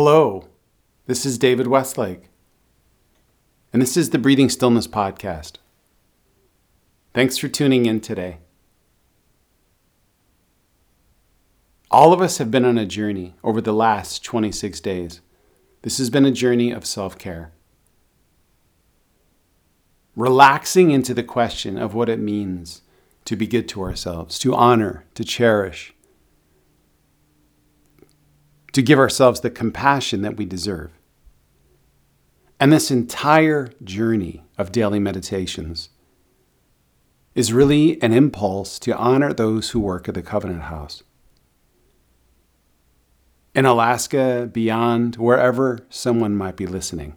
Hello, this is David Westlake, and this is the Breathing Stillness Podcast. Thanks for tuning in today. All of us have been on a journey over the last 26 days. This has been a journey of self care. Relaxing into the question of what it means to be good to ourselves, to honor, to cherish, to give ourselves the compassion that we deserve. And this entire journey of daily meditations is really an impulse to honor those who work at the Covenant House. In Alaska, beyond, wherever someone might be listening.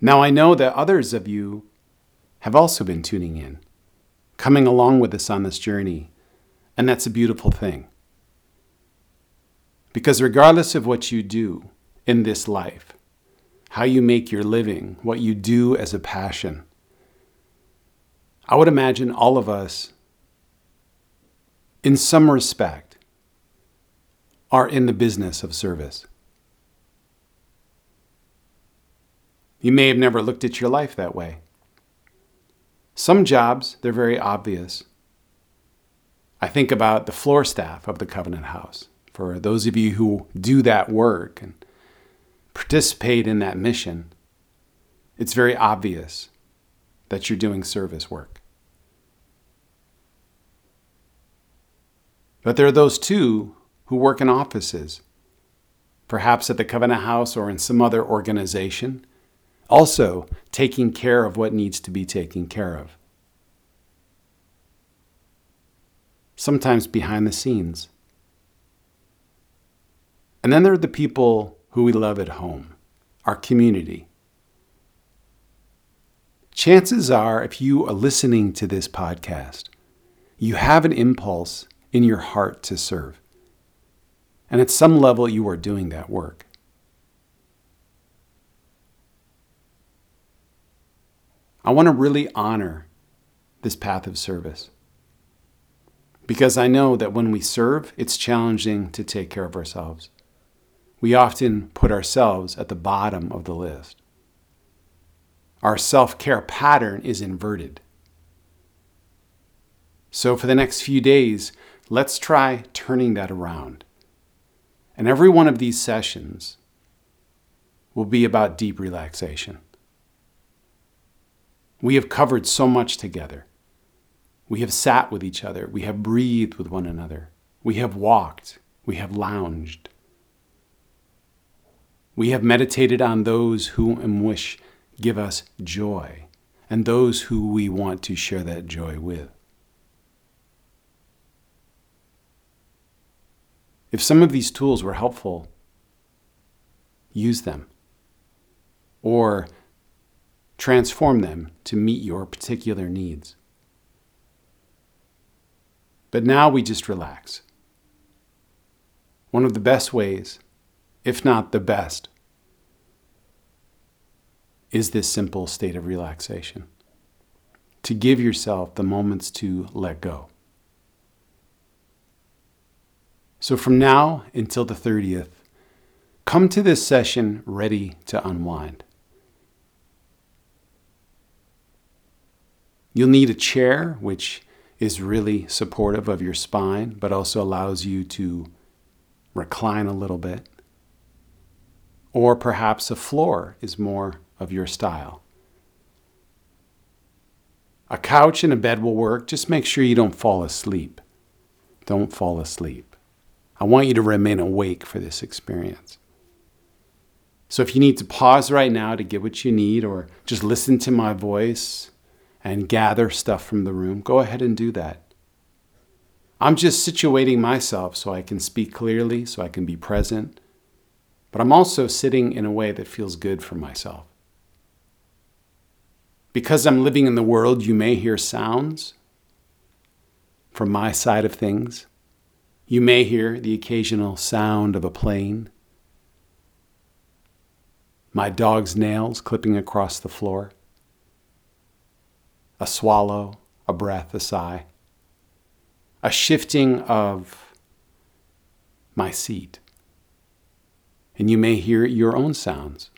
Now, I know that others of you have also been tuning in, coming along with us on this journey, and that's a beautiful thing. Because regardless of what you do in this life, how you make your living, what you do as a passion, I would imagine all of us, in some respect, are in the business of service. You may have never looked at your life that way. Some jobs, they're very obvious. I think about the floor staff of the Covenant House for those of you who do that work and participate in that mission, it's very obvious that you're doing service work. But there are those too who work in offices, perhaps at the Covenant House or in some other organization, also taking care of what needs to be taken care of. Sometimes behind the scenes. And then there are the people who we love at home, our community. Chances are, if you are listening to this podcast, you have an impulse in your heart to serve. And at some level, you are doing that work. I want to really honor this path of service because I know that when we serve, it's challenging to take care of ourselves we often put ourselves at the bottom of the list. Our self care pattern is inverted. So, for the next few days, let's try turning that around. And every one of these sessions will be about deep relaxation. We have covered so much together. We have sat with each other. We have breathed with one another. We have walked. We have lounged. We have meditated on those who and wish give us joy and those who we want to share that joy with. If some of these tools were helpful, use them or transform them to meet your particular needs. But now we just relax. One of the best ways if not the best, is this simple state of relaxation. To give yourself the moments to let go. So from now until the 30th, come to this session ready to unwind. You'll need a chair, which is really supportive of your spine, but also allows you to recline a little bit. Or perhaps a floor is more of your style. A couch and a bed will work. Just make sure you don't fall asleep. Don't fall asleep. I want you to remain awake for this experience. So if you need to pause right now to get what you need or just listen to my voice and gather stuff from the room, go ahead and do that. I'm just situating myself so I can speak clearly, so I can be present, but I'm also sitting in a way that feels good for myself. Because I'm living in the world, you may hear sounds from my side of things. You may hear the occasional sound of a plane, my dog's nails clipping across the floor, a swallow, a breath, a sigh, a shifting of my seat and you may hear your own sounds.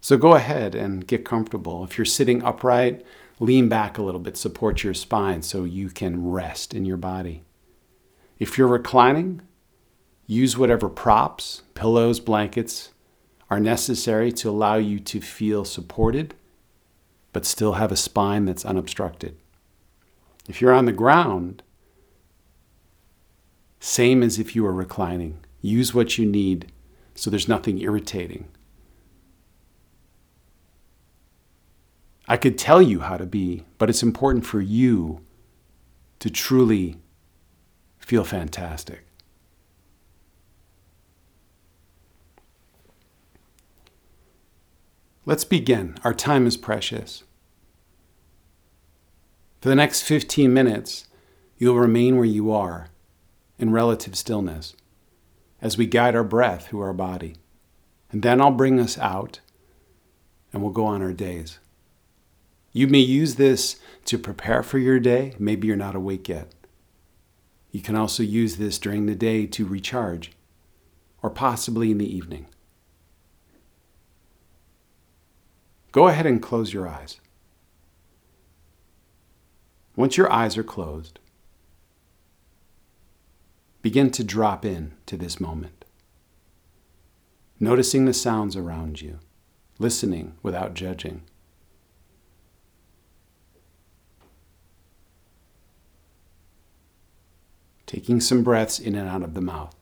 So go ahead and get comfortable. If you're sitting upright, lean back a little bit, support your spine so you can rest in your body. If you're reclining, use whatever props, pillows, blankets are necessary to allow you to feel supported, but still have a spine that's unobstructed. If you're on the ground, same as if you were reclining. Use what you need so there's nothing irritating. I could tell you how to be, but it's important for you to truly feel fantastic. Let's begin. Our time is precious. For the next 15 minutes, you'll remain where you are in relative stillness as we guide our breath through our body. And then I'll bring us out and we'll go on our days. You may use this to prepare for your day. Maybe you're not awake yet. You can also use this during the day to recharge, or possibly in the evening. Go ahead and close your eyes. Once your eyes are closed, begin to drop in to this moment. Noticing the sounds around you, listening without judging. taking some breaths in and out of the mouth.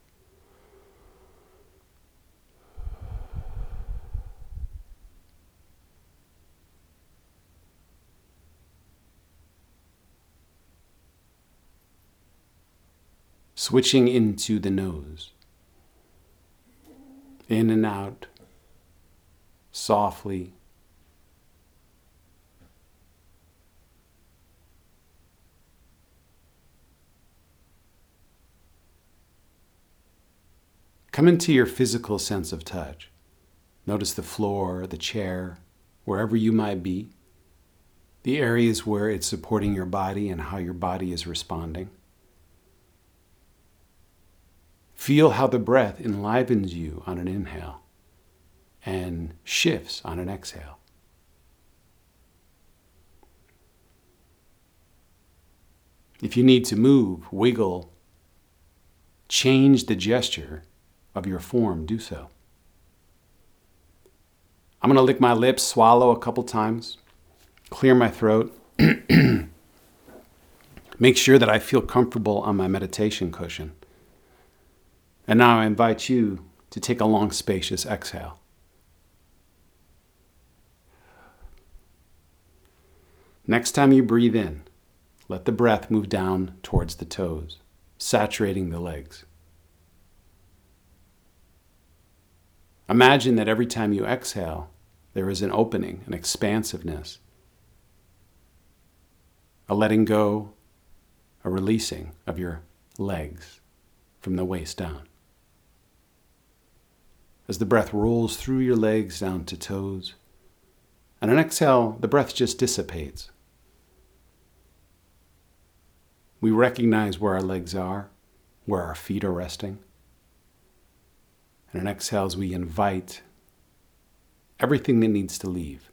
Switching into the nose. In and out, softly, Come into your physical sense of touch. Notice the floor, the chair, wherever you might be, the areas where it's supporting your body and how your body is responding. Feel how the breath enlivens you on an inhale and shifts on an exhale. If you need to move, wiggle, change the gesture, of your form, do so. I'm going to lick my lips, swallow a couple times, clear my throat, make sure that I feel comfortable on my meditation cushion. And now I invite you to take a long, spacious exhale. Next time you breathe in, let the breath move down towards the toes, saturating the legs. Imagine that every time you exhale, there is an opening, an expansiveness, a letting go, a releasing of your legs from the waist down. As the breath rolls through your legs down to toes, and an exhale, the breath just dissipates. We recognize where our legs are, where our feet are resting. And an exhale as we invite everything that needs to leave.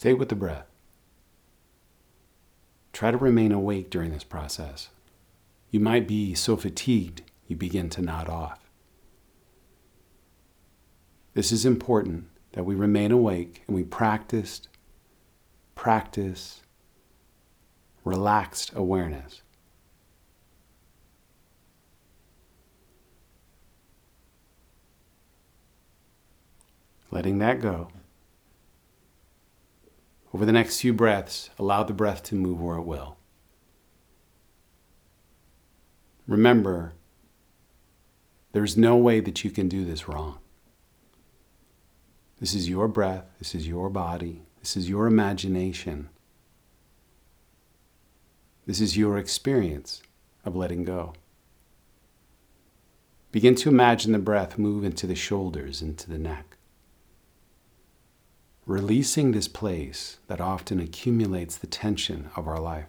Stay with the breath. Try to remain awake during this process. You might be so fatigued you begin to nod off. This is important that we remain awake and we practice, practice relaxed awareness. Letting that go. Over the next few breaths, allow the breath to move where it will. Remember, there's no way that you can do this wrong. This is your breath. This is your body. This is your imagination. This is your experience of letting go. Begin to imagine the breath move into the shoulders, into the neck. Releasing this place that often accumulates the tension of our life.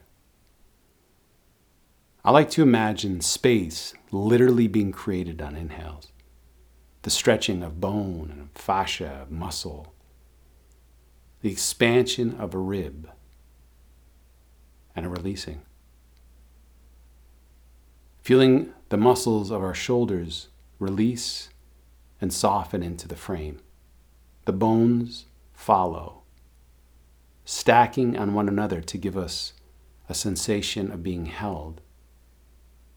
I like to imagine space literally being created on inhales, the stretching of bone and fascia, muscle, the expansion of a rib, and a releasing. Feeling the muscles of our shoulders release and soften into the frame. The bones follow, stacking on one another to give us a sensation of being held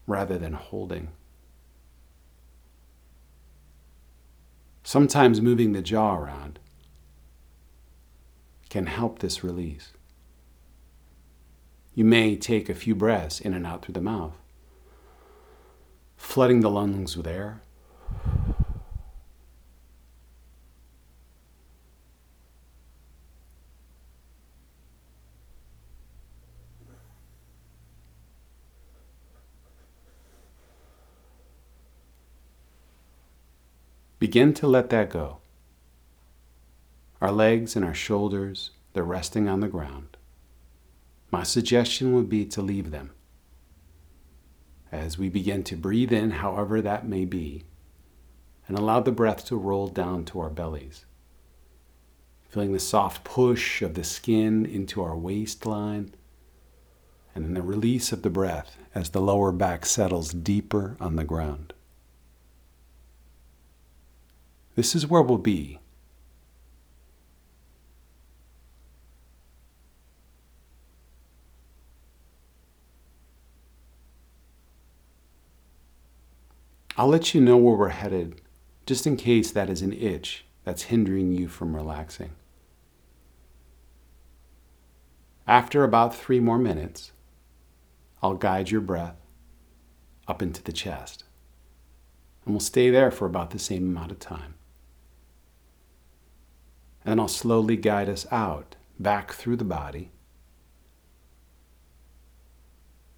rather than holding. Sometimes moving the jaw around can help this release. You may take a few breaths in and out through the mouth flooding the lungs with air. Begin to let that go. Our legs and our shoulders, they're resting on the ground. My suggestion would be to leave them as we begin to breathe in, however that may be, and allow the breath to roll down to our bellies. Feeling the soft push of the skin into our waistline, and then the release of the breath as the lower back settles deeper on the ground. This is where we'll be I'll let you know where we're headed, just in case that is an itch that's hindering you from relaxing. After about three more minutes, I'll guide your breath up into the chest. And we'll stay there for about the same amount of time. And I'll slowly guide us out, back through the body,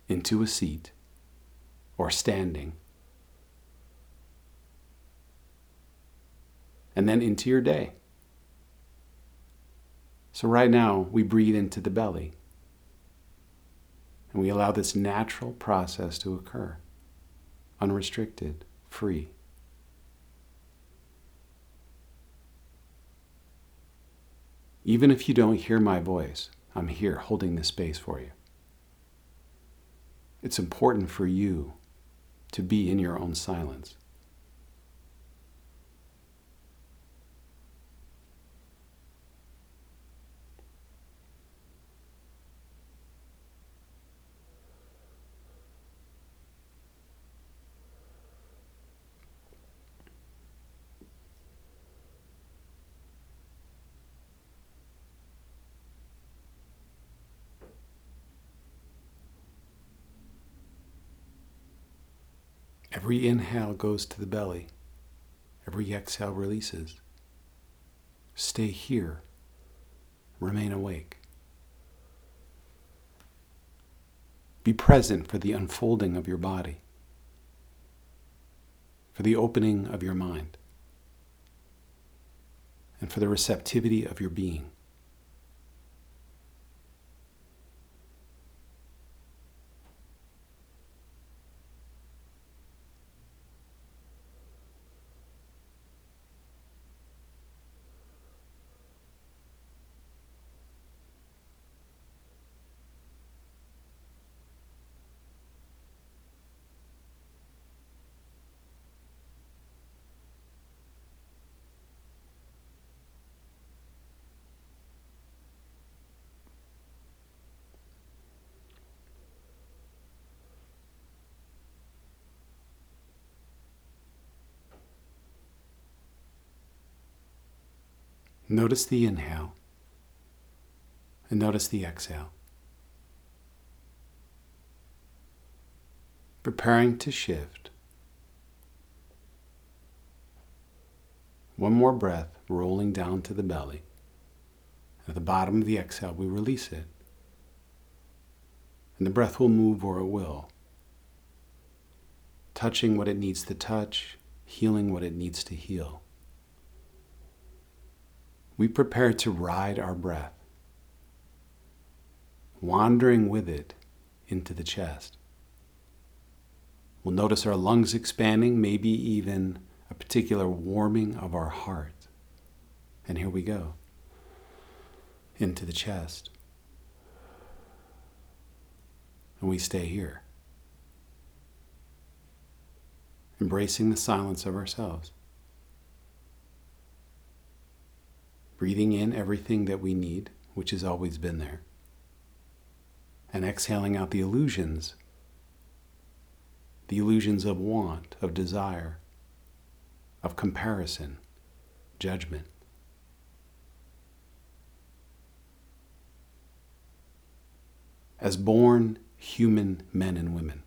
into a seat or standing and then into your day. So, right now, we breathe into the belly and we allow this natural process to occur, unrestricted, free. Even if you don't hear my voice, I'm here holding this space for you. It's important for you to be in your own silence. Every inhale goes to the belly, every exhale releases. Stay here, remain awake. Be present for the unfolding of your body, for the opening of your mind, and for the receptivity of your being. Notice the inhale and notice the exhale. Preparing to shift. One more breath rolling down to the belly. At the bottom of the exhale, we release it. And the breath will move where it will, touching what it needs to touch healing what it needs to heal. We prepare to ride our breath, wandering with it into the chest. We'll notice our lungs expanding, maybe even a particular warming of our heart. And here we go into the chest. And we stay here, embracing the silence of ourselves. Breathing in everything that we need, which has always been there, and exhaling out the illusions the illusions of want, of desire, of comparison, judgment. As born human men and women,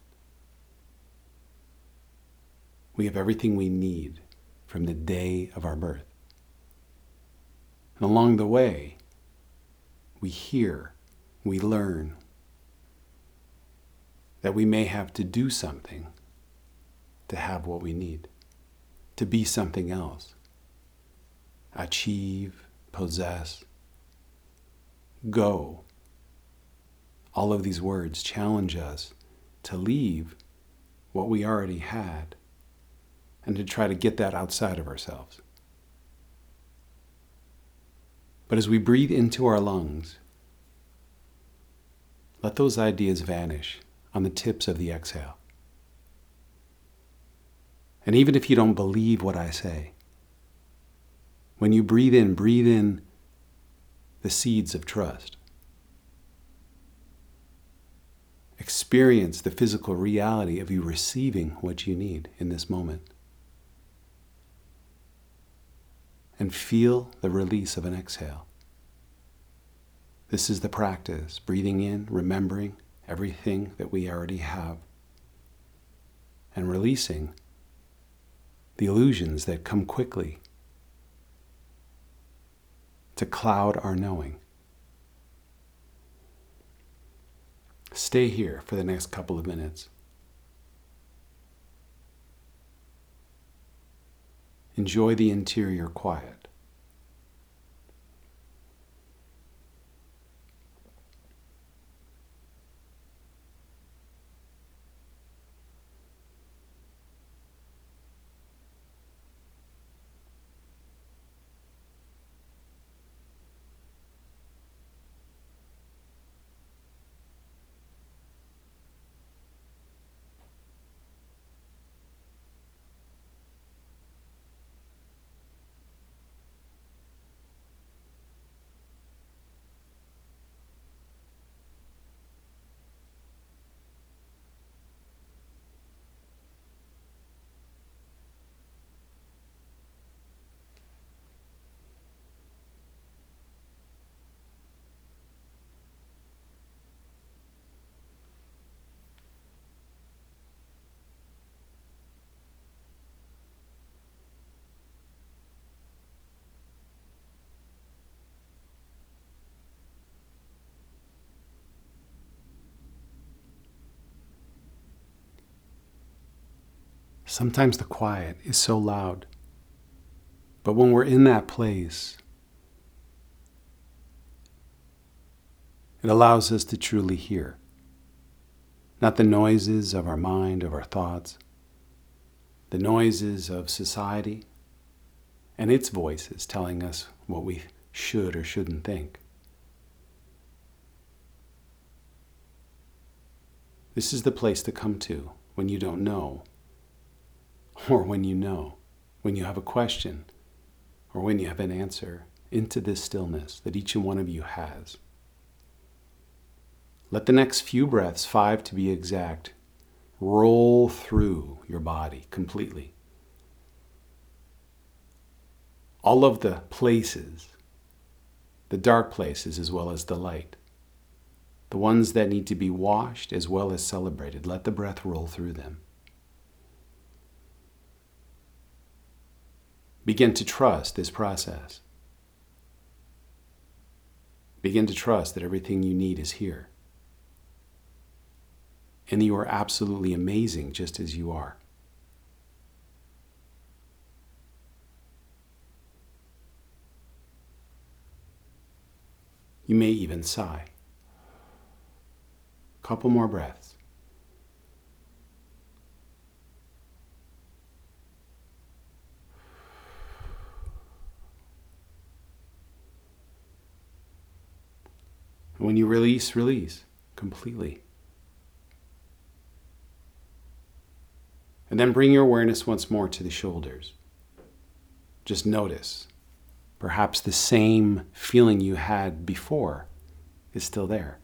we have everything we need from the day of our birth. And along the way, we hear, we learn, that we may have to do something to have what we need, to be something else, achieve, possess, go. All of these words challenge us to leave what we already had and to try to get that outside of ourselves. But as we breathe into our lungs, let those ideas vanish on the tips of the exhale. And even if you don't believe what I say, when you breathe in, breathe in the seeds of trust. Experience the physical reality of you receiving what you need in this moment. And feel the release of an exhale. This is the practice breathing in, remembering, everything that we already have and releasing the illusions that come quickly to cloud our knowing. Stay here for the next couple of minutes. Enjoy the interior quiet. Sometimes the quiet is so loud. But when we're in that place, it allows us to truly hear. Not the noises of our mind, of our thoughts, the noises of society and its voices telling us what we should or shouldn't think. This is the place to come to when you don't know or when you know, when you have a question, or when you have an answer, into this stillness that each and one of you has. Let the next few breaths, five to be exact, roll through your body completely. All of the places, the dark places as well as the light, the ones that need to be washed as well as celebrated, let the breath roll through them. Begin to trust this process. Begin to trust that everything you need is here. And that you are absolutely amazing just as you are. You may even sigh. Couple more breaths. When you release, release completely. And then bring your awareness once more to the shoulders. Just notice. Perhaps the same feeling you had before is still there.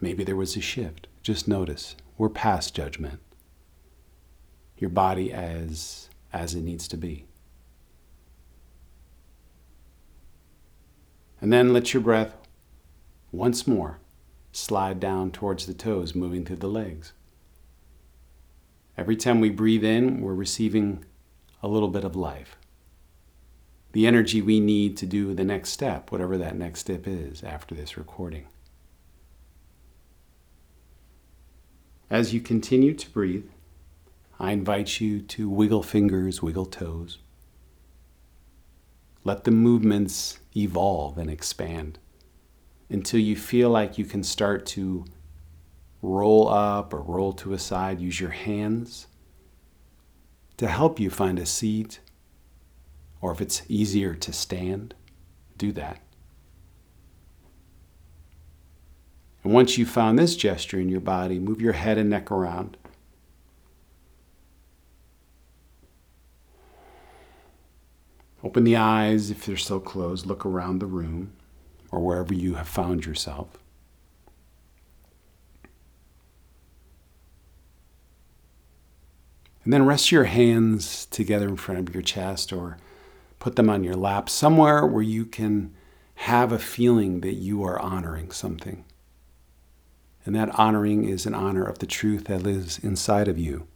Maybe there was a shift. Just notice. We're past judgment. Your body as as it needs to be. And then let your breath once more slide down towards the toes, moving through the legs. Every time we breathe in, we're receiving a little bit of life. The energy we need to do the next step, whatever that next step is after this recording. As you continue to breathe, I invite you to wiggle fingers, wiggle toes. Let the movements evolve and expand until you feel like you can start to roll up or roll to a side. Use your hands to help you find a seat, or if it's easier to stand, do that. And once you've found this gesture in your body, move your head and neck around. Open the eyes if they're still closed. Look around the room or wherever you have found yourself. And then rest your hands together in front of your chest or put them on your lap, somewhere where you can have a feeling that you are honoring something. And that honoring is an honor of the truth that lives inside of you,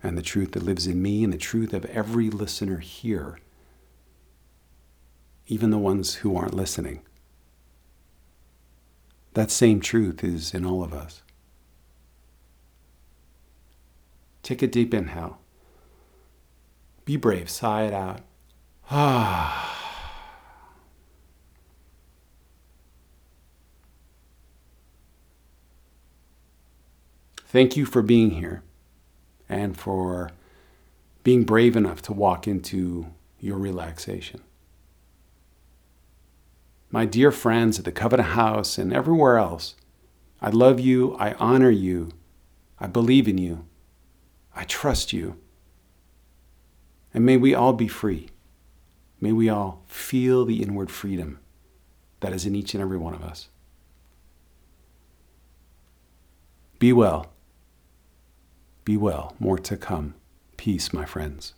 and the truth that lives in me, and the truth of every listener here even the ones who aren't listening. That same truth is in all of us. Take a deep inhale. Be brave, sigh it out. Ah. Thank you for being here and for being brave enough to walk into your relaxation my dear friends at the Covenant House and everywhere else, I love you, I honor you, I believe in you, I trust you. And may we all be free. May we all feel the inward freedom that is in each and every one of us. Be well. Be well. More to come. Peace, my friends.